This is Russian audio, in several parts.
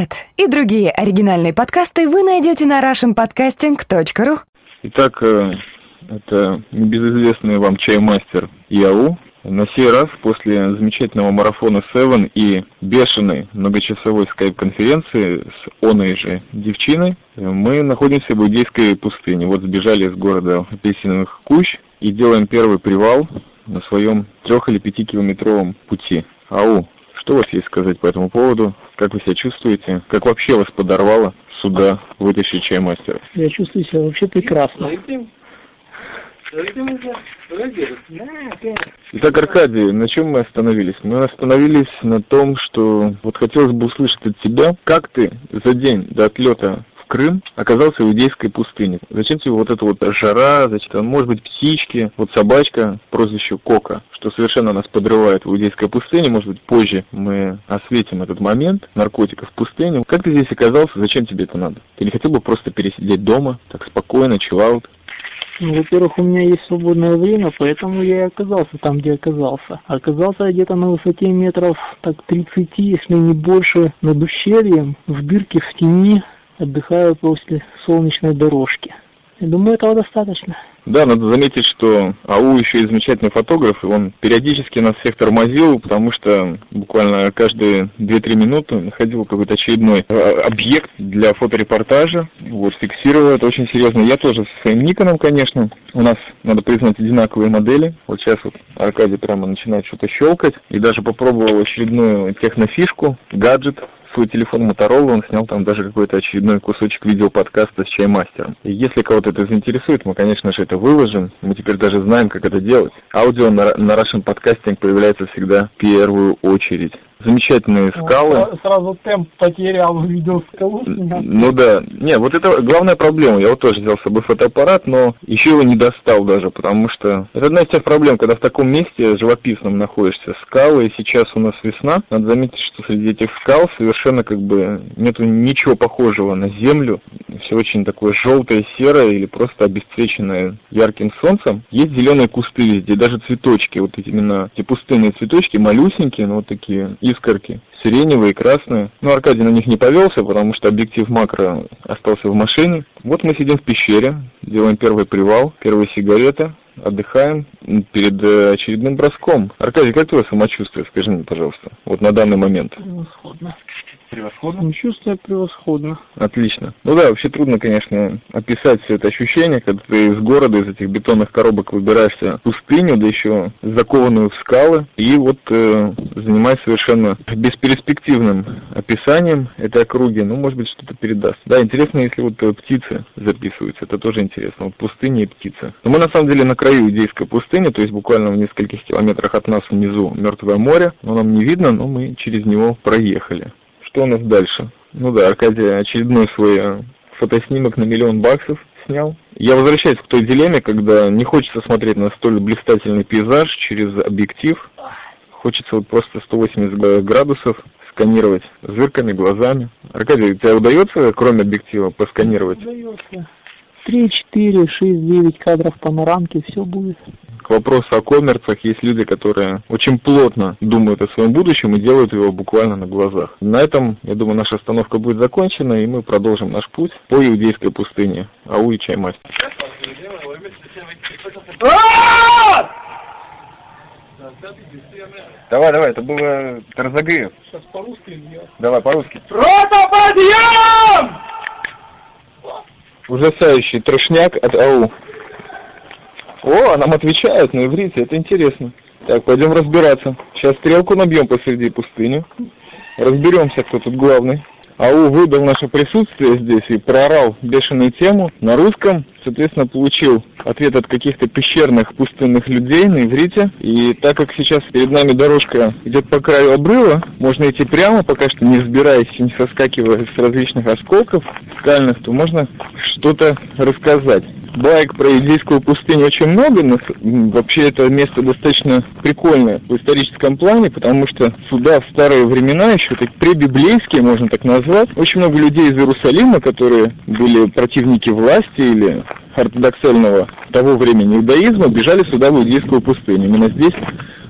Этот и другие оригинальные подкасты вы найдете на russianpodcasting.ru Итак, э, это небезызвестный вам чаймастер Яу. На сей раз, после замечательного марафона Seven и бешеной многочасовой скайп-конференции с оной же девчиной, мы находимся в Иудейской пустыне. Вот сбежали из города апельсиновых кущ и делаем первый привал на своем трех- или пятикилометровом пути. Ау, что у вас есть сказать по этому поводу? Как вы себя чувствуете? Как вообще вас подорвало сюда вытащить чаймастера? Я чувствую себя вообще прекрасно. Итак, Аркадий, на чем мы остановились? Мы остановились на том, что вот хотелось бы услышать от тебя, как ты за день до отлета Крым оказался иудейской пустыне. Зачем тебе вот эта вот жара, зачем, может быть, птички, вот собачка, прозвище Кока, что совершенно нас подрывает в иудейской пустыне, может быть, позже мы осветим этот момент наркотиков в пустыне. Как ты здесь оказался, зачем тебе это надо? Ты не хотел бы просто пересидеть дома, так спокойно, чиллаут? Ну, во-первых, у меня есть свободное время, поэтому я и оказался там, где оказался. Оказался где-то на высоте метров так 30, если не больше, над ущельем, в дырке в тени, отдыхаю после солнечной дорожки. Я думаю, этого достаточно. Да, надо заметить, что АУ еще и замечательный фотограф, и он периодически нас всех тормозил, потому что буквально каждые 2-3 минуты находил какой-то очередной э, объект для фоторепортажа, вот, фиксировал это очень серьезно. Я тоже со своим Никоном, конечно, у нас, надо признать, одинаковые модели. Вот сейчас вот Аркадий прямо начинает что-то щелкать, и даже попробовал очередную технофишку, гаджет, свой телефон Motorola, он снял там даже какой-то очередной кусочек видеоподкаста с чаймастером. И если кого-то это заинтересует, мы, конечно же, это выложим. Мы теперь даже знаем, как это делать. Аудио на, на Russian Podcasting появляется всегда в первую очередь. Замечательные скалы. Вот, сразу темп потерял, увидел скалу. Ну да. Не, вот это главная проблема. Я вот тоже взял с собой фотоаппарат, но еще его не достал даже, потому что это одна из тех проблем, когда в таком месте живописном находишься. Скалы, и сейчас у нас весна. Надо заметить, что среди этих скал совершенно как бы нету ничего похожего на землю. Все очень такое желтое, серое или просто обесцвеченное ярким солнцем. Есть зеленые кусты везде, даже цветочки, вот эти именно эти пустынные цветочки, малюсенькие, но вот такие искорки, сиреневые, красные. Но Аркадий на них не повелся, потому что объектив макро остался в машине. Вот мы сидим в пещере, делаем первый привал, первые сигареты, отдыхаем перед э, очередным броском. Аркадий, как твое самочувствие, скажи мне, пожалуйста, вот на данный момент? Превосходно. Превосходно? Чувствую превосходно. Отлично. Ну да, вообще трудно, конечно, описать все это ощущение, когда ты из города, из этих бетонных коробок выбираешься в пустыню, да еще закованную в скалы, и вот э, занимаясь совершенно бесперспективным описанием этой округи, ну, может быть, что-то передаст. Да, интересно, если вот э, птицы записываются, это тоже интересно, вот пустыня и птицы. Но мы на самом деле на краю Идейской пустыни, то есть буквально в нескольких километрах от нас внизу Мертвое море, но нам не видно, но мы через него проехали. Что у нас дальше? Ну да, Аркадий очередной свой э, фотоснимок на миллион баксов снял. Я возвращаюсь к той дилемме, когда не хочется смотреть на столь блистательный пейзаж через объектив. Хочется вот просто 180 градусов сканировать зырками, глазами. Аркадий, тебе удается, кроме объектива, посканировать? Удается. 3, 4, 6, 9 кадров панорамки, все будет. К вопросу о коммерцах есть люди, которые очень плотно думают о своем будущем и делают его буквально на глазах. На этом, я думаю, наша остановка будет закончена, и мы продолжим наш путь по иудейской пустыне. Ау и чаймастер. Давай, давай, это было Тарзагыев. Сейчас по-русски или Давай, по-русски. Рота, подъем! Ужасающий трошняк от АУ. О, нам отвечают на иврите, это интересно. Так, пойдем разбираться. Сейчас стрелку набьем посреди пустыни. Разберемся, кто тут главный. АУ выдал наше присутствие здесь и проорал бешеную тему на русском. Соответственно, получил ответ от каких-то пещерных пустынных людей на иврите. И так как сейчас перед нами дорожка идет по краю обрыва, можно идти прямо, пока что не взбираясь и не соскакивая с различных осколков скальных, то можно что-то рассказать. Байк про индийскую пустыню очень много, но вообще это место достаточно прикольное в историческом плане, потому что сюда в старые времена, еще так пребиблейские, можно так назвать, очень много людей из Иерусалима, которые были противники власти или ортодоксального того времени иудаизма, бежали сюда в иудейскую пустыню. Именно здесь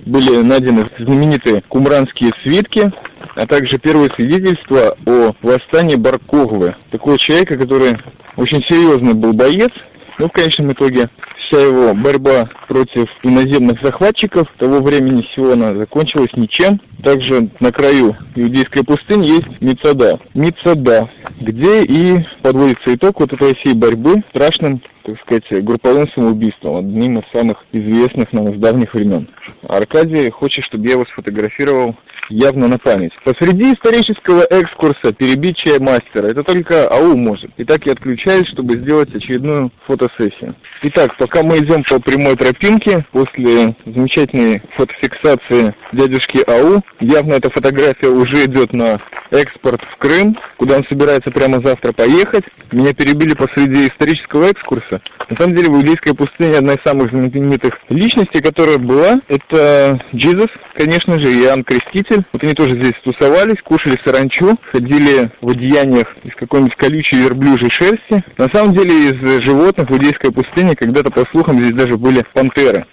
были найдены знаменитые кумранские свитки, а также первое свидетельство о восстании Баркоглы, такого человека, который очень серьезный был боец, но в конечном итоге вся его борьба против иноземных захватчиков того времени Сиона закончилась ничем. Также на краю иудейской пустыни есть Мицада. Мицада, где и подводится итог вот этой всей борьбы страшным, так сказать, групповым самоубийством, одним из самых известных нам из давних времен. Аркадий хочет, чтобы я его сфотографировал явно на память. Посреди исторического экскурса перебить чай мастера. Это только АУ может. Итак, я отключаюсь, чтобы сделать очередную фотосессию. Итак, пока мы идем по прямой тропинке, после замечательной фотофиксации дядюшки АУ, явно эта фотография уже идет на экспорт в Крым, куда он собирается прямо завтра поехать. Меня перебили посреди исторического экскурса. На самом деле, в Иудейской пустыне одна из самых знаменитых личностей, которая была, это Джизус, конечно же, Иоанн Креститель. Вот они тоже здесь тусовались, кушали саранчу, ходили в одеяниях из какой-нибудь колючей верблюжьей шерсти. На самом деле, из животных в Иудейской пустыне когда-то, по слухам, здесь даже были пантеры.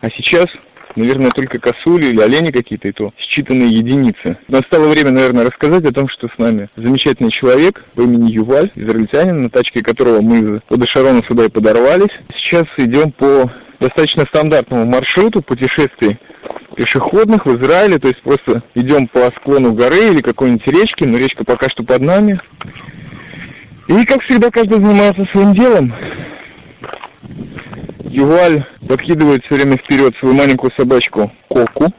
А сейчас наверное, только косули или олени какие-то, и то считанные единицы. Настало время, наверное, рассказать о том, что с нами замечательный человек по имени Юваль, израильтянин, на тачке которого мы из Шарона сюда и подорвались. Сейчас идем по достаточно стандартному маршруту путешествий пешеходных в Израиле, то есть просто идем по склону горы или какой-нибудь речки, но речка пока что под нами. И, как всегда, каждый занимается своим делом. Юваль подкидывает все время вперед свою маленькую собачку Коку.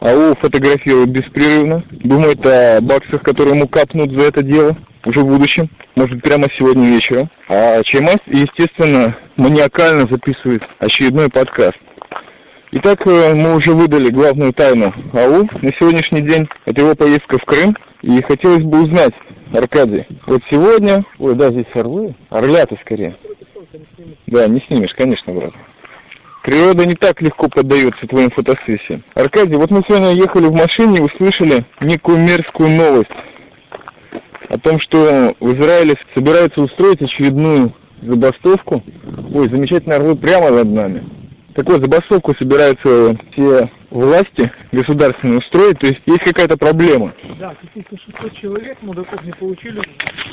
АУ фотографирует беспрерывно. Думает о баксах, которые ему капнут за это дело уже в будущем. Может, прямо сегодня вечером. А Чаймас, естественно, маниакально записывает очередной подкаст. Итак, э, мы уже выдали главную тайну АУ на сегодняшний день. Это его поездка в Крым. И хотелось бы узнать, Аркадий, вот сегодня... Ой, да, здесь орлы. Орлята скорее. Да, не снимешь, конечно, брат. Природа не так легко поддается твоим фотосессиям. Аркадий, вот мы сегодня ехали в машине и услышали некую мерзкую новость о том, что в Израиле собираются устроить очередную забастовку. Ой, замечательные орлы прямо над нами. Так вот, забастовку собираются все власти государственные устроить, то есть есть какая-то проблема. Да, каких-то 600 человек, мудаков, не получили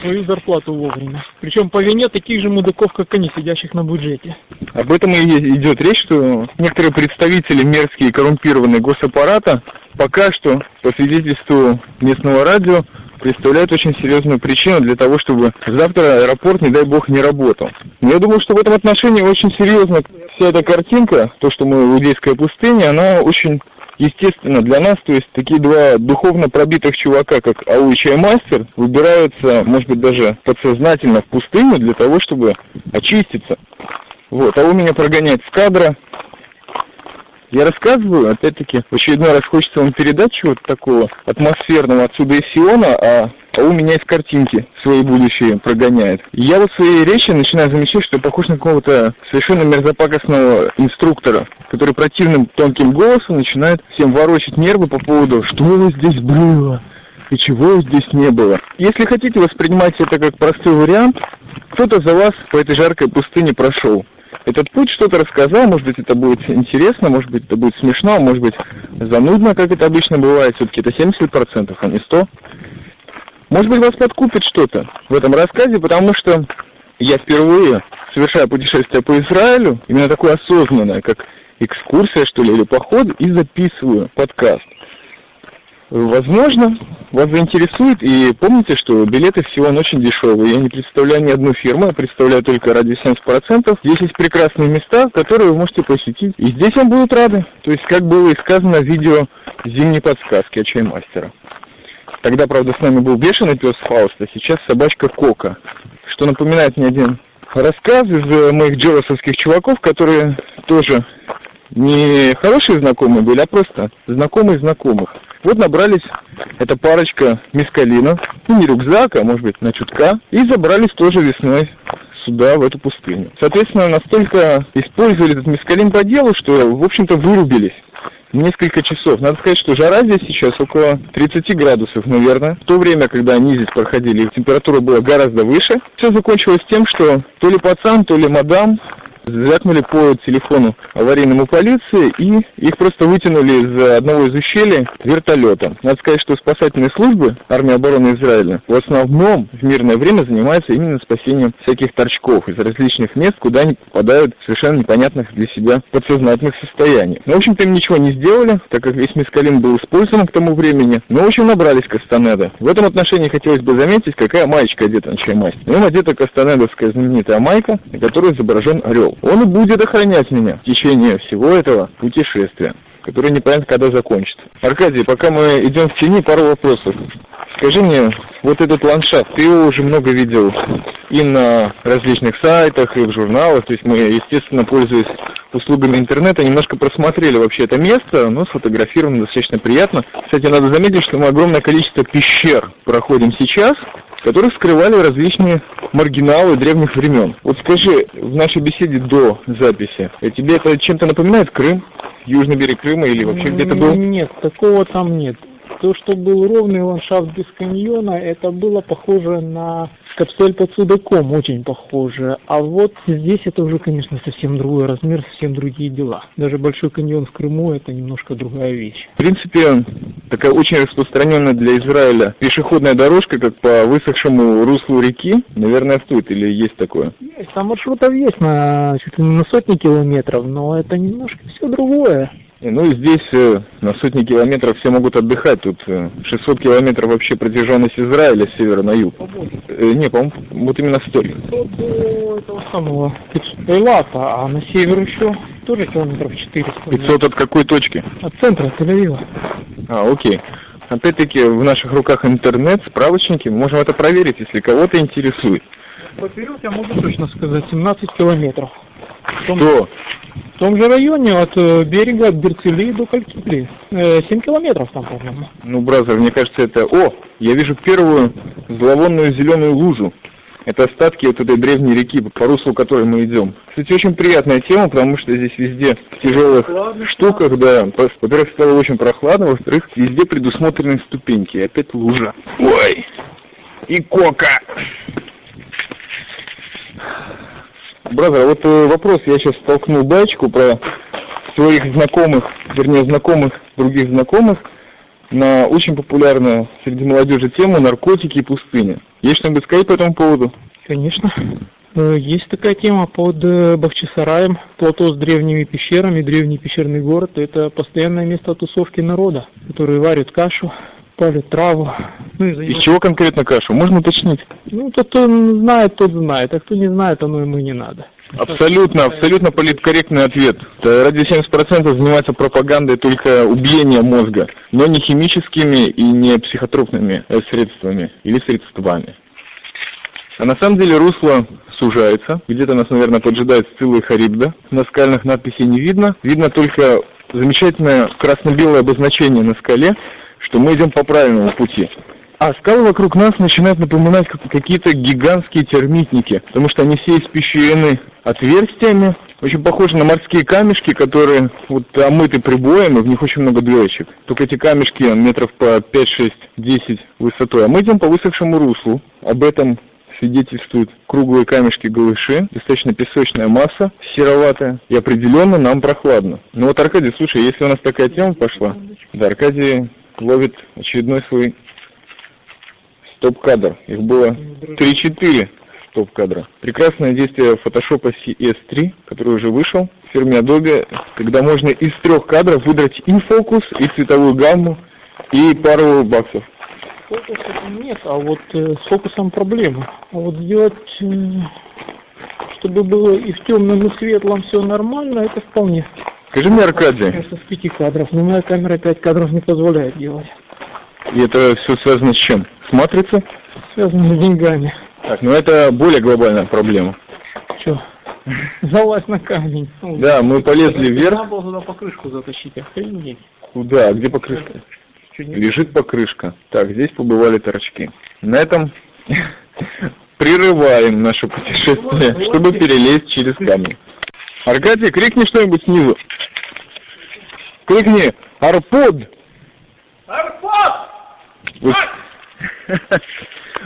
свою зарплату вовремя. Причем по вине таких же мудаков, как они, сидящих на бюджете. Об этом и идет речь, что некоторые представители мерзкие коррумпированные госаппарата пока что, по свидетельству местного радио, представляют очень серьезную причину для того, чтобы завтра аэропорт, не дай бог, не работал. Но я думаю, что в этом отношении очень серьезно вся эта картинка, то, что мы в Иудейской пустыне, она очень естественно для нас, то есть такие два духовно пробитых чувака, как Ау и Чаймастер, выбираются, может быть, даже подсознательно в пустыню для того, чтобы очиститься. Вот, Ау меня прогоняет с кадра, я рассказываю, опять-таки, в очередной раз хочется вам передать чего-то такого атмосферного отсюда из Сиона, а, а у меня из картинки свои будущие прогоняет. Я вот в своей речи начинаю замечать, что похож на какого-то совершенно мерзопакостного инструктора, который противным тонким голосом начинает всем ворочать нервы по поводу, что здесь было, и чего здесь не было. Если хотите воспринимать это как простой вариант, кто-то за вас по этой жаркой пустыне прошел этот путь что-то рассказал, может быть, это будет интересно, может быть, это будет смешно, может быть, занудно, как это обычно бывает, все-таки это 70%, а не 100%. Может быть, вас подкупит что-то в этом рассказе, потому что я впервые совершаю путешествие по Израилю, именно такое осознанное, как экскурсия, что ли, или поход, и записываю подкаст. Возможно, вас заинтересует, и помните, что билеты всего очень дешевые. Я не представляю ни одну фирму, я представляю только ради 70%. Здесь есть прекрасные места, которые вы можете посетить, и здесь вам будут рады. То есть, как было и сказано в видео «Зимней подсказки» от чаймастера. Тогда, правда, с нами был бешеный пес Фауст, а сейчас собачка Кока, что напоминает мне один рассказ из моих джеросовских чуваков, которые тоже не хорошие знакомые были, а просто знакомые знакомых. Вот набрались эта парочка мискалинов, ну не рюкзак, а может быть на чутка, и забрались тоже весной сюда, в эту пустыню. Соответственно, настолько использовали этот мискалин по делу, что, в общем-то, вырубились несколько часов. Надо сказать, что жара здесь сейчас около 30 градусов, наверное. В то время, когда они здесь проходили, температура была гораздо выше. Все закончилось тем, что то ли пацан, то ли мадам звякнули по телефону аварийному полиции, и их просто вытянули из одного из ущелий вертолетом. Надо сказать, что спасательные службы армии обороны Израиля в основном в мирное время занимаются именно спасением всяких торчков из различных мест, куда они попадают в совершенно непонятных для себя подсознательных состояниях. Но, в общем-то, им ничего не сделали, так как весь мискалин был использован к тому времени. Но, в общем, набрались Кастанеда. В этом отношении хотелось бы заметить, какая маечка одета на чай масть. На нем одета Кастанедовская знаменитая майка, на которой изображен орел. Он и будет охранять меня в течение всего этого путешествия который непонятно когда закончится. Аркадий, пока мы идем в тени, пару вопросов. Скажи мне, вот этот ландшафт, ты его уже много видел и на различных сайтах, и в журналах, то есть мы, естественно, пользуясь услугами интернета, немножко просмотрели вообще это место, но сфотографировано достаточно приятно. Кстати, надо заметить, что мы огромное количество пещер проходим сейчас, которых скрывали различные маргиналы древних времен. Вот скажи, в нашей беседе до записи, тебе это чем-то напоминает Крым? Южный берег Крыма или вообще где-то был? Нет, такого там нет. То, что был ровный ландшафт без каньона, это было похоже на капсель под Судаком, очень похоже. А вот здесь это уже, конечно, совсем другой размер, совсем другие дела. Даже Большой каньон в Крыму это немножко другая вещь. В принципе, такая очень распространенная для Израиля пешеходная дорожка, как по высохшему руслу реки, наверное, стоит или есть такое? Есть, там маршрутов есть на, чуть ли не на сотни километров, но это немножко все другое. Ну и здесь э, на сотни километров все могут отдыхать. Тут 600 э, километров вообще протяженность Израиля с севера на юг. Э, не, по-моему, вот именно столько. До этого самого Эйлата, а на север еще тоже километров 400. 500 от какой точки? От центра Тель-Авива. А, окей. Опять-таки в наших руках интернет, справочники, мы можем это проверить, если кого-то интересует. Поперед я могу точно сказать, 17 километров. Что? В том же районе от э, берега от Берцели до Калькипли. Э, 7 километров там, по-моему. Ну, бразер, мне кажется, это... О, я вижу первую зловонную зеленую лужу. Это остатки вот этой древней реки, по руслу которой мы идем. Кстати, очень приятная тема, потому что здесь везде в тяжелых прохладно, штуках, да, во-первых, стало очень прохладно, во-вторых, везде предусмотрены ступеньки. Опять лужа. Ой, и кока. Бразер, вот э, вопрос, я сейчас столкнул баечку про своих знакомых, вернее, знакомых других знакомых, на очень популярную среди молодежи тему наркотики и пустыня. Есть что-нибудь сказать по этому поводу? Конечно. Э, есть такая тема под э, Бахчисараем, плато с древними пещерами, древний пещерный город. Это постоянное место тусовки народа, которые варят кашу, палят траву. Ну, и Из чего конкретно кашу? Можно уточнить? Ну, тот, кто знает, тот знает, а кто не знает, оно ему и не надо. Абсолютно, абсолютно политкорректный ответ. Ради 70% занимается пропагандой только убиения мозга, но не химическими и не психотропными средствами или средствами. А на самом деле русло сужается. Где-то нас, наверное, поджидает Сцилла и Харибда. На скальных надписей не видно. Видно только замечательное красно-белое обозначение на скале, что мы идем по правильному пути. А скалы вокруг нас начинают напоминать какие-то гигантские термитники, потому что они все испещрены отверстиями, очень похожи на морские камешки, которые вот омыты прибоем, и в них очень много дырочек. Только эти камешки метров по 5, 6, 10 высотой. А мы идем по высохшему руслу. Об этом свидетельствуют круглые камешки голыши, достаточно песочная масса, сероватая, и определенно нам прохладно. Ну вот, Аркадий, слушай, если у нас такая тема пошла, да, Аркадий ловит очередной свой стоп-кадр. Их было 3-4 стоп-кадра. Прекрасное действие фотошопа CS3, который уже вышел в фирме Adobe, когда можно из трех кадров выдрать и фокус, и цветовую гамму, и пару баксов. Фокуса нет, а вот э, с фокусом проблема. А вот сделать, э, чтобы было и в темном, и в светлом все нормально, это вполне. Скажи мне, Аркадий. С пяти кадров, но моя камера пять кадров не позволяет делать. И это все связано с чем? С матрицей? Связано с деньгами. Так, ну это более глобальная проблема. Че? Залазь на камень. Да, мы полезли вверх. Надо было туда покрышку затащить, охренеть. Куда? А где покрышка? Лежит покрышка. Так, здесь побывали торчки. На этом прерываем наше путешествие, чтобы перелезть через камень. Аркадий, крикни что-нибудь снизу. Крикни «Арпод!» «Арпод!»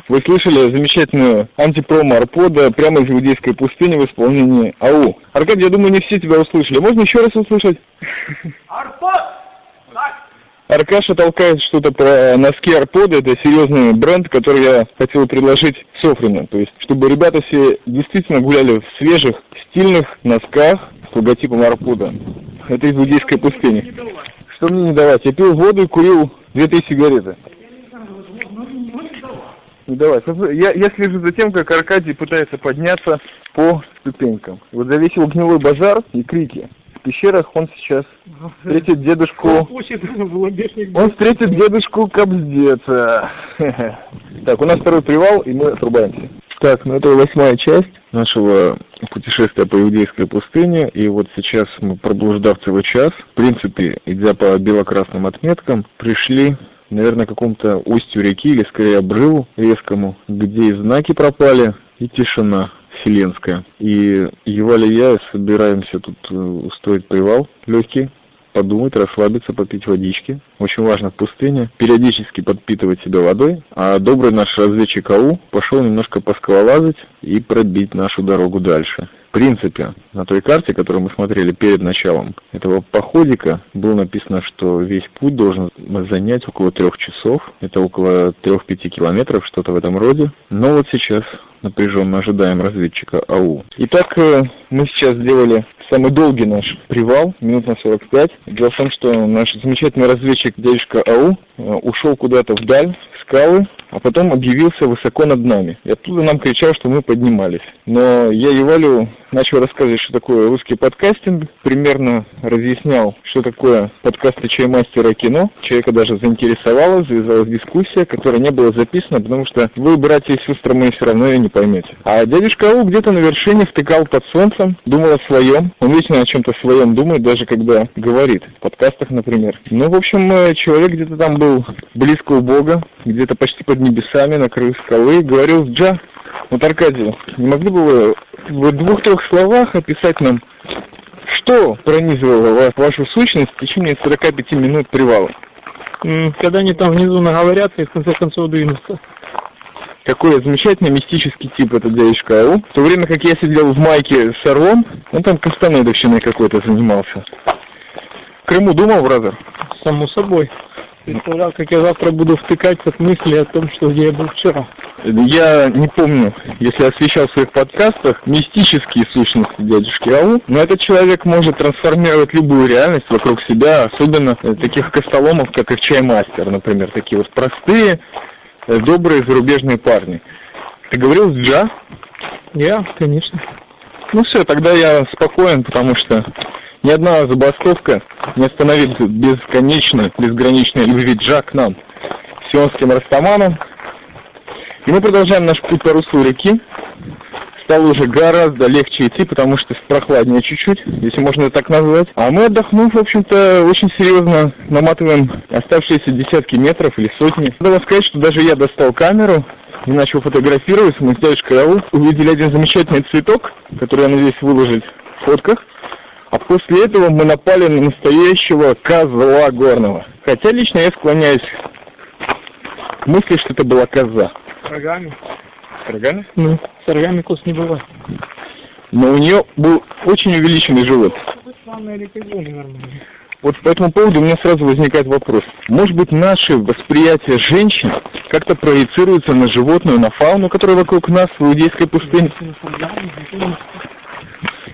Вы слышали замечательную антипромо Арпода прямо из иудейской пустыни в исполнении АУ. Аркадий, я думаю, не все тебя услышали. Можно еще раз услышать? Арпод! Аркаша толкает что-то про носки Арпода. Это серьезный бренд, который я хотел предложить Софрину. То есть, чтобы ребята все действительно гуляли в свежих, стильных носках с логотипом Арпода. Это из иудейской пустыни. Что мне не давать? Я пил воду и курил две-три сигареты. Не давай. Я, я слежу за тем, как Аркадий пытается подняться по ступенькам. Вот завесил гнилой базар и крики пещерах он сейчас встретит дедушку... Он встретит дедушку Кобздеца. Так, у нас второй привал, и мы отрубаемся. Так, ну это восьмая часть нашего путешествия по иудейской пустыне, и вот сейчас мы, проблуждав целый час, в принципе, идя по бело-красным отметкам, пришли наверное, к какому-то устью реки или скорее обрыву резкому, где и знаки пропали, и тишина вселенская. И Еваль и я собираемся тут э, устроить привал легкий, подумать, расслабиться, попить водички. Очень важно в пустыне периодически подпитывать себя водой. А добрый наш разведчик АУ пошел немножко поскалолазать и пробить нашу дорогу дальше. В принципе, на той карте, которую мы смотрели перед началом этого походика, было написано, что весь путь должен занять около трех часов. Это около трех-пяти километров, что-то в этом роде. Но вот сейчас напряженно ожидаем разведчика АУ. Итак, э, мы сейчас сделали самый долгий наш привал, минут на 45. Дело в том, что наш замечательный разведчик дядюшка АУ э, ушел куда-то вдаль, в скалы, а потом объявился высоко над нами. И оттуда нам кричал, что мы поднимались. Но я Евалю начал рассказывать, что такое русский подкастинг, примерно разъяснял, что такое подкасты чаймастера кино. Человека даже заинтересовало, завязалась дискуссия, которая не была записана, потому что вы, братья и сестры мои, все равно ее не поймете. А дядюшка Ау где-то на вершине втыкал под солнцем, думал о своем. Он вечно о чем-то своем думает, даже когда говорит. В подкастах, например. Ну, в общем, э, человек где-то там был близко у Бога, где-то почти под небесами, на краю скалы, говорил Джа. Вот, Аркадий, не могли бы вы в двух-трех словах описать нам, что пронизывало вас, вашу сущность в течение 45 минут привала? Когда они там внизу наговорятся и в конце концов двинутся. Какой замечательный мистический тип этот дядюшка Ау. В то время как я сидел в майке с орлом, он там кастанедовщиной какой-то занимался. В Крыму думал, бразер? Само собой. Представлял, как я завтра буду втыкать от мысли о том, что где я был вчера. Я не помню, если освещал в своих подкастах мистические сущности дядюшки Ау, но этот человек может трансформировать любую реальность вокруг себя, особенно таких костоломов, как их чаймастер, например, такие вот простые, э, добрые зарубежные парни. Ты говорил с Джа? Я, конечно. Ну все, тогда я спокоен, потому что ни одна забастовка не остановит бесконечной, безграничной любви Джа к нам, сионским растаманам. И мы продолжаем наш путь по руслу реки. Стало уже гораздо легче идти, потому что прохладнее чуть-чуть, если можно это так назвать. А мы, отдохнув, в общем-то, очень серьезно наматываем оставшиеся десятки метров или сотни. Надо вам сказать, что даже я достал камеру и начал фотографировать. Мы с дядюшкой Раул увидели один замечательный цветок, который я надеюсь выложить в фотках. А после этого мы напали на настоящего козла горного. Хотя лично я склоняюсь к мысли, что это была коза. С рогами? С рогами? Ну, с рогами коз не бывает. Но у нее был очень увеличенный живот. Вот по этому поводу у меня сразу возникает вопрос. Может быть, наше восприятие женщин как-то проецируется на животную, на фауну, которая вокруг нас в иудейской пустыне?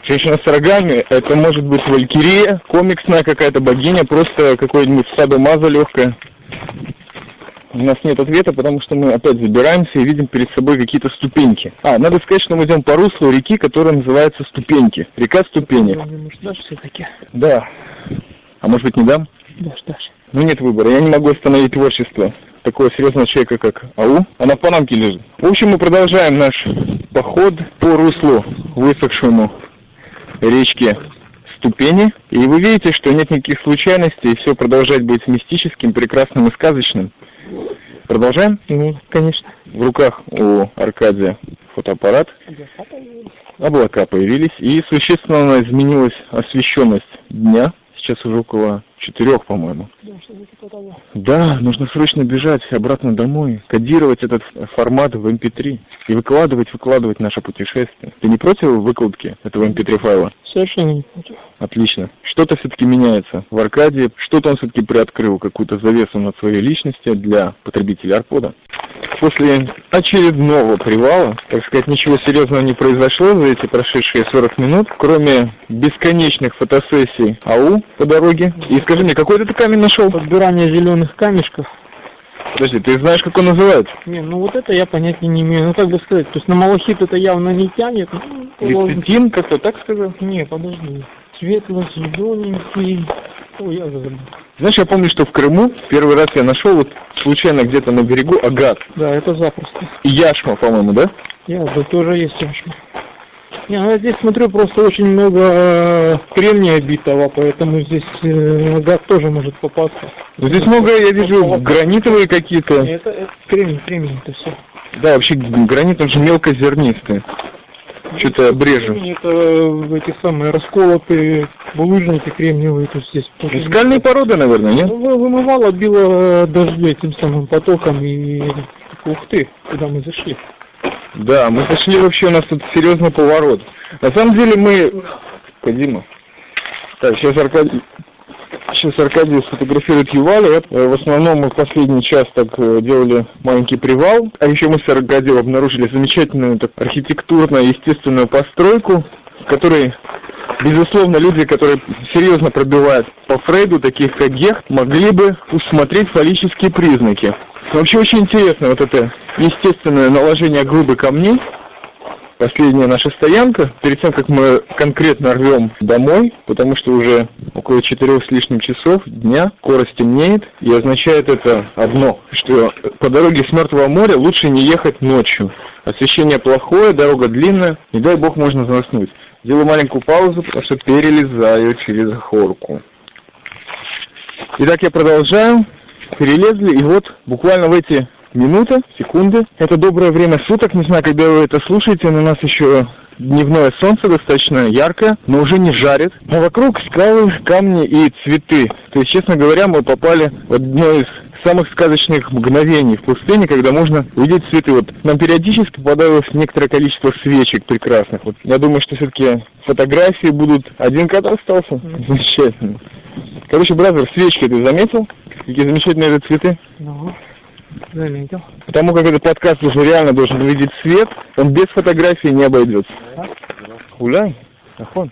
Женщина с рогами, это может быть валькирия, комиксная какая-то богиня, просто какое-нибудь стадо маза легкое. У нас нет ответа, потому что мы опять забираемся и видим перед собой какие-то ступеньки. А, надо сказать, что мы идем по руслу реки, которая называется Ступеньки. Река Ступени. Может, все-таки? Да. А может быть, не дам? Дашь, дашь. Ну, нет выбора. Я не могу остановить творчество такого серьезного человека, как АУ. Она в Панамке лежит. В общем, мы продолжаем наш поход по руслу высохшему речки ступени, и вы видите, что нет никаких случайностей, и все продолжает быть мистическим, прекрасным и сказочным. Продолжаем? Ну, конечно. В руках у Аркадия фотоаппарат. Облака появились, и существенно изменилась освещенность дня. Сейчас уже около четырех, по-моему. Да, нужно срочно бежать обратно домой, кодировать этот формат в MP3 и выкладывать, выкладывать наше путешествие. Ты не против выкладки этого MP3 файла? Совершенно не против. Отлично. Что-то все-таки меняется в Аркадии, что-то он все-таки приоткрыл, какую-то завесу над своей личностью для потребителей Арпода. После очередного привала, так сказать, ничего серьезного не произошло за эти прошедшие 40 минут, кроме бесконечных фотосессий АУ по дороге. И скажи мне, какой ты камень нашел? Подбирание зеленых камешков. Подожди, ты знаешь, как он называется? Не, ну вот это я понятия не имею. Ну как бы сказать, то есть на малахит это явно не тянет. Ну, Лецитин, как-то так сказал? Не, подожди. Светло-зелененький. Ой, я забыл. Знаешь, я помню, что в Крыму первый раз я нашел вот случайно где-то на берегу агат. Да, это запросто. И яшма, по-моему, да? Я, да, тоже есть яшма. Не, ну я здесь смотрю просто очень много э, кремния битого, поэтому здесь э, газ тоже может попасться. Ну, Здесь много, я вижу, гранитовые какие-то. Это, это кремний, кремний, это все. Да, вообще гранит, он же мелкозернистый. Что-то брежем. Это э, эти самые расколотые булыжники кремниевые, есть здесь. Скальные породы, наверное, нет? Ну, вы- вымывало, било дождь этим самым потоком и ух ты, куда мы зашли. Да, мы зашли вообще, у нас тут серьезный поворот. На самом деле мы... Дима. Так, сейчас Аркадий... Сейчас Аркадий сфотографирует Ювали. Э, В основном мы в последний час так э, делали маленький привал. А еще мы с Аркадием обнаружили замечательную так, архитектурно-естественную постройку, в которой, безусловно, люди, которые серьезно пробивают по Фрейду, таких как Гех, могли бы усмотреть фаллические признаки. Вообще очень интересно вот это естественное наложение грубы камней. Последняя наша стоянка, перед тем, как мы конкретно рвем домой, потому что уже около четырех с лишним часов дня, скоро стемнеет, и означает это одно, что по дороге с Мертвого моря лучше не ехать ночью. Освещение плохое, дорога длинная, не дай бог можно заснуть. Делаю маленькую паузу, потому что перелезаю через горку. Итак, я продолжаю. Перелезли, и вот буквально в эти минуты, секунды, это доброе время суток, не знаю, когда вы это слушаете, но у нас еще дневное солнце достаточно яркое, но уже не жарит. А вокруг скалы, камни и цветы. То есть, честно говоря, мы попали в одно из самых сказочных мгновений в пустыне, когда можно увидеть цветы. Вот нам периодически попадалось некоторое количество свечек прекрасных. Вот я думаю, что все-таки фотографии будут. Один кадр остался. Замечательно. Короче, бразер, свечки ты заметил? Какие замечательные это цветы? Ну, заметил. Потому как этот подкаст уже реально должен увидеть свет, он без фотографии не обойдется. Гуляй, נכון.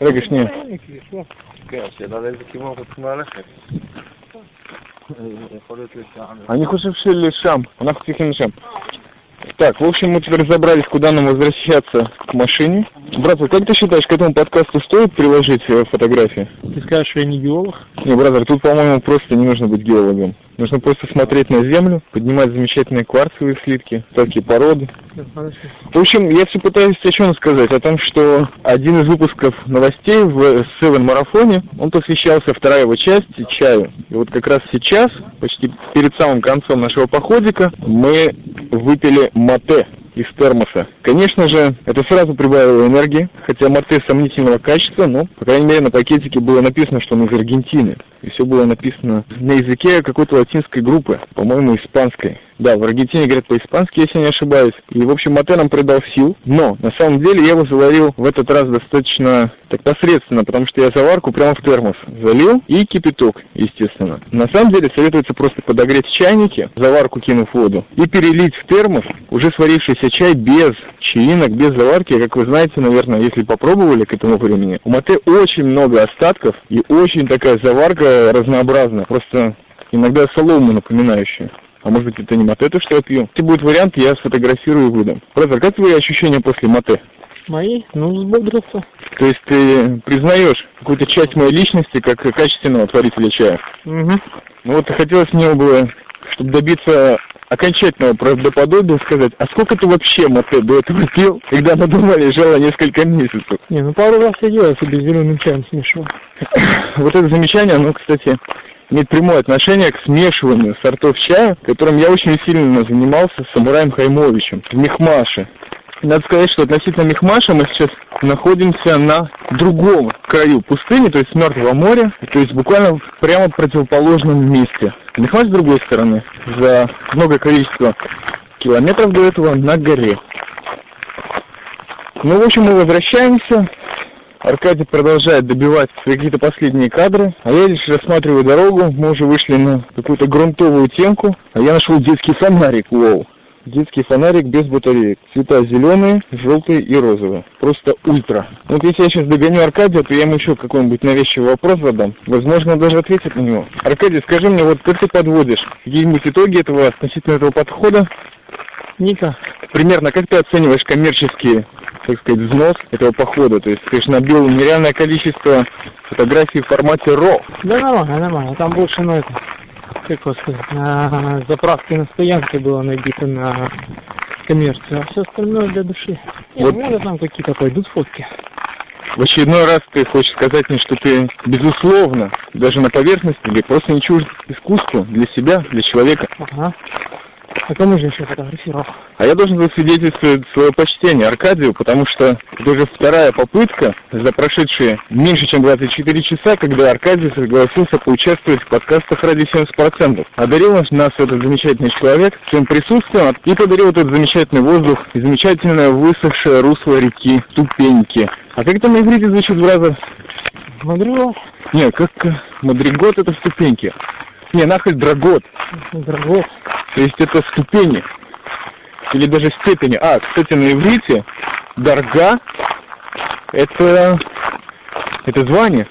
רגע, שנייה. כן, השאלה לאיזה כיוון אנחנו צריכים ללכת. יכול להיות לשם. אני חושב שלשם, אנחנו צריכים לשם. Так, в общем, мы теперь разобрались, куда нам возвращаться к машине. Братер, как ты считаешь, к этому подкасту стоит приложить э, фотографии? Ты скажешь, что я не геолог? Не, бразер, тут, по-моему, просто не нужно быть геологом. Нужно просто смотреть на землю, поднимать замечательные кварцевые слитки, такие породы. В общем, я все пытаюсь о чем сказать. О том, что один из выпусков новостей в Seven марафоне, он посвящался, вторая его часть, чаю. И вот как раз сейчас, почти перед самым концом нашего походика, мы выпили мате из термоса. Конечно же, это сразу прибавило энергии, хотя мате сомнительного качества, но, по крайней мере, на пакетике было написано, что он из Аргентины. И все было написано на языке какой-то латинской группы, по-моему, испанской. Да, в Аргентине говорят по-испански, если не ошибаюсь. И, в общем, мате нам придал сил. Но, на самом деле, я его заварил в этот раз достаточно так посредственно, потому что я заварку прямо в термос залил и кипяток, естественно. На самом деле, советуется просто подогреть чайнике, заварку кинув в воду, и перелить в термос уже сварившийся чай без чаинок, без заварки. Как вы знаете, наверное, если попробовали к этому времени, у мате очень много остатков и очень такая заварка разнообразная. Просто иногда солому напоминающая. А может быть это не мате, то, что я пью. Если будет вариант, я сфотографирую и выдам. Бразер, как твои ощущения после мате? Мои? Ну, взбодрился. То есть ты признаешь какую-то часть моей личности как качественного творителя чая? Угу. Ну вот хотелось мне бы, чтобы добиться окончательного правдоподобия, сказать, а сколько ты вообще мате до этого пил, когда на дома лежало несколько месяцев? Не, ну пару раз я делал себе зеленым чаем смешивал. Вот это замечание, оно, кстати, имеет прямое отношение к смешиванию сортов чая, которым я очень сильно занимался с самураем Хаймовичем в Мехмаше. Надо сказать, что относительно Мехмаша мы сейчас находимся на другом краю пустыни, то есть Мертвого моря, то есть буквально прямо противоположном месте. Мехмаш с другой стороны, за много количество километров до этого на горе. Ну, в общем, мы возвращаемся. Аркадий продолжает добивать какие-то последние кадры, а я лишь рассматриваю дорогу. Мы уже вышли на какую-то грунтовую темку, а я нашел детский фонарик, вау. Детский фонарик без батареек. Цвета зеленые, желтые и розовые. Просто ультра. Вот если я сейчас догоню Аркадия, то я ему еще какой-нибудь навязчивый вопрос задам. Возможно, он даже ответит на него. Аркадий, скажи мне, вот как ты подводишь? Какие-нибудь итоги этого относительно этого подхода? Ника, Примерно как ты оцениваешь коммерческий, так сказать, взнос этого похода? То есть же набил нереальное количество фотографий в формате RAW. да нормально, нормально. Там больше, ну, это, как его сказать, на заправке на стоянке было набито на коммерцию, а все остальное для души. Не, Вот. может, там какие-то пойдут фотки. В очередной раз ты хочешь сказать мне, что ты, безусловно, даже на поверхности или просто не чужд искусству для себя, для человека. Ага. А кому же еще фотографировал? А я должен засвидетельствовать свое почтение Аркадию, потому что это уже вторая попытка за прошедшие меньше, чем 24 часа, когда Аркадий согласился поучаствовать в подкастах ради 70%. Одарил нас нас этот замечательный человек своим присутствием и подарил этот замечательный воздух и замечательное высохшее русло реки Ступеньки. А как это на иврите звучит, бразер? Мадрила, Не, как э, Мадригот это ступеньки. Не, нахаль Драгот. Драгот. То есть это ступени. Или даже степени. А, кстати, на иврите Дарга это, это звание.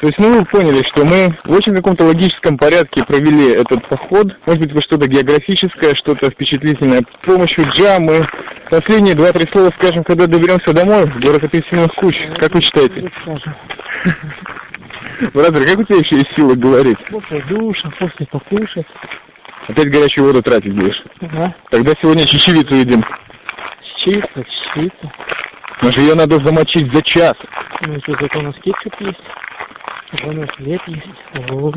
То есть, ну, вы поняли, что мы в очень каком-то логическом порядке провели этот поход. Может быть, вы что-то географическое, что-то впечатлительное. С помощью джа мы последние два-три слова скажем, когда доберемся домой, в город апельсиновых куч. Как вы считаете? Brother, как у тебя еще есть силы говорить? После душа, после покушать. Опять горячую воду тратить будешь. Ага. Тогда сегодня чечевицу едим. Чисто, чисто. Но же ее надо замочить за час. Ну, что, зато у нас кетчуп есть. У нас хлеб есть. О,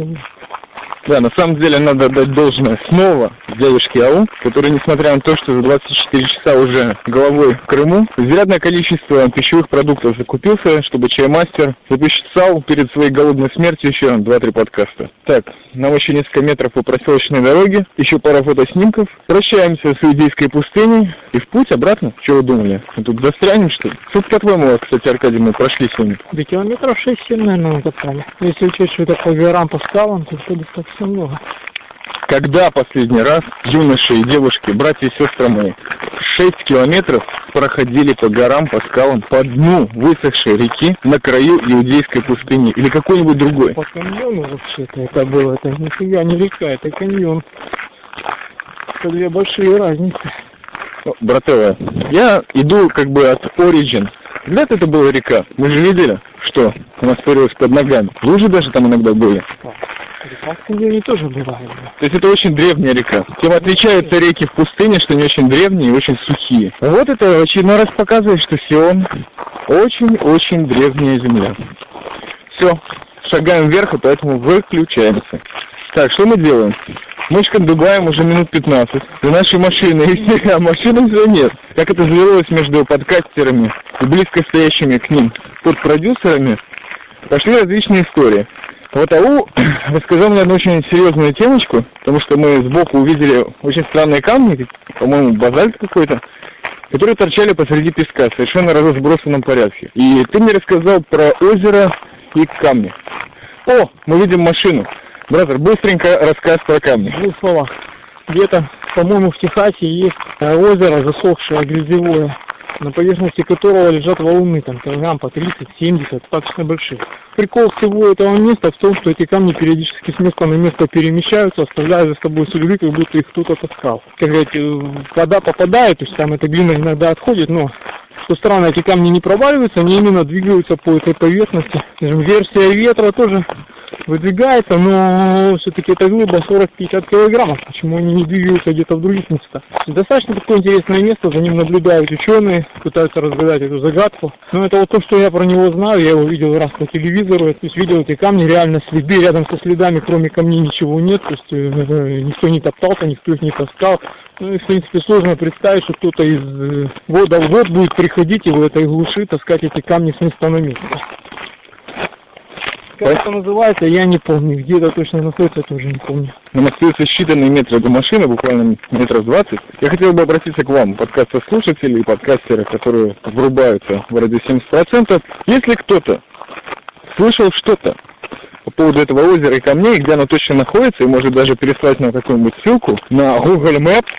Да, на самом деле надо отдать должное снова дядюшке Ау, который, несмотря на то, что за 24 часа уже головой в Крыму, изрядное количество пищевых продуктов закупился, чтобы чаймастер записал перед своей голодной смертью еще 2-3 подкаста. Так, нам еще несколько метров по проселочной дороге, еще пара фотоснимков. Прощаемся с иудейской пустыней и в путь обратно. Что вы думали? Мы тут застрянем, что ли? Сколько, по-твоему, вас, кстати, Аркадий, мы прошли сегодня? Да километров 6-7, наверное, мы катали. Если учесть, что это по горам, по скалам, то это достаточно много. Когда последний раз юноши и девушки, братья и сестры мои, 6 километров проходили по горам, по скалам, по дну высохшей реки на краю иудейской пустыни или какой-нибудь другой? По каньону вообще-то это было. Это нифига не река, это каньон. Это две большие разницы. Ну, братовая, я иду как бы от Origin. Когда-то это была река. Мы же видели, что у нас творилось под ногами. Лужи даже там иногда были. Река в тоже бывает. То есть это очень древняя река. Тем отличаются реки в пустыне, что они очень древние и очень сухие. Вот это очередной раз показывает, что Сион очень-очень древняя земля. Все, шагаем вверх, и поэтому выключаемся. Так, что мы делаем? Мы шкандыбаем уже минут 15. За нашей машиной, а машины все нет. Как это завелось между подкастерами и близко стоящими к ним под продюсерами, пошли различные истории. Вот АУ рассказал мне одну очень серьезную темочку, потому что мы сбоку увидели очень странные камни, по-моему, базальт какой-то, которые торчали посреди песка, совершенно разбросанном порядке. И ты мне рассказал про озеро и камни. О, мы видим машину. Бразер, быстренько рассказ про камни. В двух. Где-то, по-моему, в Техасе есть э, озеро засохшее, грязевое, на поверхности которого лежат валуны, там, килограмм по 30-70, достаточно большие. Прикол всего этого места в том, что эти камни периодически с места на место перемещаются, оставляя за собой следы, как будто их кто-то таскал. Как сказать, э, вода попадает, то есть там эта глина иногда отходит, но что странно, эти камни не проваливаются, они именно двигаются по этой поверхности. Версия ветра тоже выдвигается, но все-таки эта глыба 40-50 килограммов. Почему они не двигаются где-то в других местах? Достаточно такое интересное место, за ним наблюдают ученые, пытаются разгадать эту загадку. Но это вот то, что я про него знаю, я его видел раз по телевизору, то есть видел эти камни, реально следы, рядом со следами, кроме камней ничего нет, то есть э, никто не топтался, никто их не таскал. Ну и, в принципе, сложно представить, что кто-то из э, года в год будет приходить и в этой глуши таскать эти камни с места на место. Как это называется, я не помню. Где это точно находится, тоже не помню. Нам остаются считанные метры до машины, буквально метров 20. Я хотел бы обратиться к вам, подкастослушатели и подкастеры, которые врубаются в радио 70%. Если кто-то слышал что-то по поводу этого озера и камней, где оно точно находится, и может даже переслать нам какую-нибудь ссылку на Google Maps,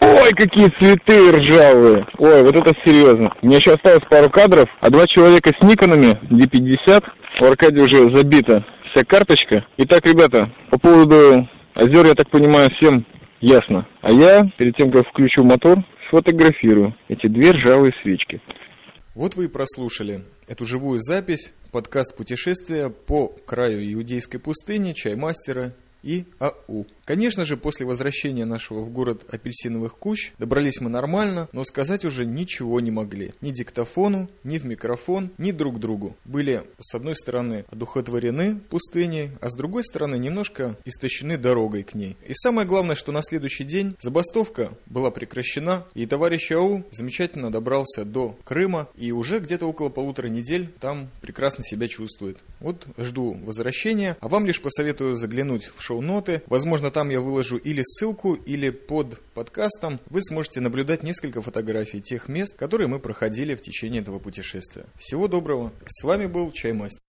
Ой, какие цветы ржавые. Ой, вот это серьезно. Мне еще осталось пару кадров, а два человека с Никонами D50. У Аркадия уже забита вся карточка. Итак, ребята, по поводу озер, я так понимаю, всем ясно. А я, перед тем, как включу мотор, сфотографирую эти две ржавые свечки. Вот вы и прослушали эту живую запись, подкаст путешествия по краю иудейской пустыни, чаймастера и АУ. Конечно же, после возвращения нашего в город апельсиновых кущ добрались мы нормально, но сказать уже ничего не могли. Ни диктофону, ни в микрофон, ни друг другу. Были, с одной стороны, одухотворены пустыней, а с другой стороны, немножко истощены дорогой к ней. И самое главное, что на следующий день забастовка была прекращена, и товарищ АУ замечательно добрался до Крыма, и уже где-то около полутора недель там прекрасно себя чувствует. Вот жду возвращения, а вам лишь посоветую заглянуть в шоу-ноты. Возможно, там я выложу или ссылку, или под подкастом вы сможете наблюдать несколько фотографий тех мест, которые мы проходили в течение этого путешествия. Всего доброго. С вами был Чаймастер.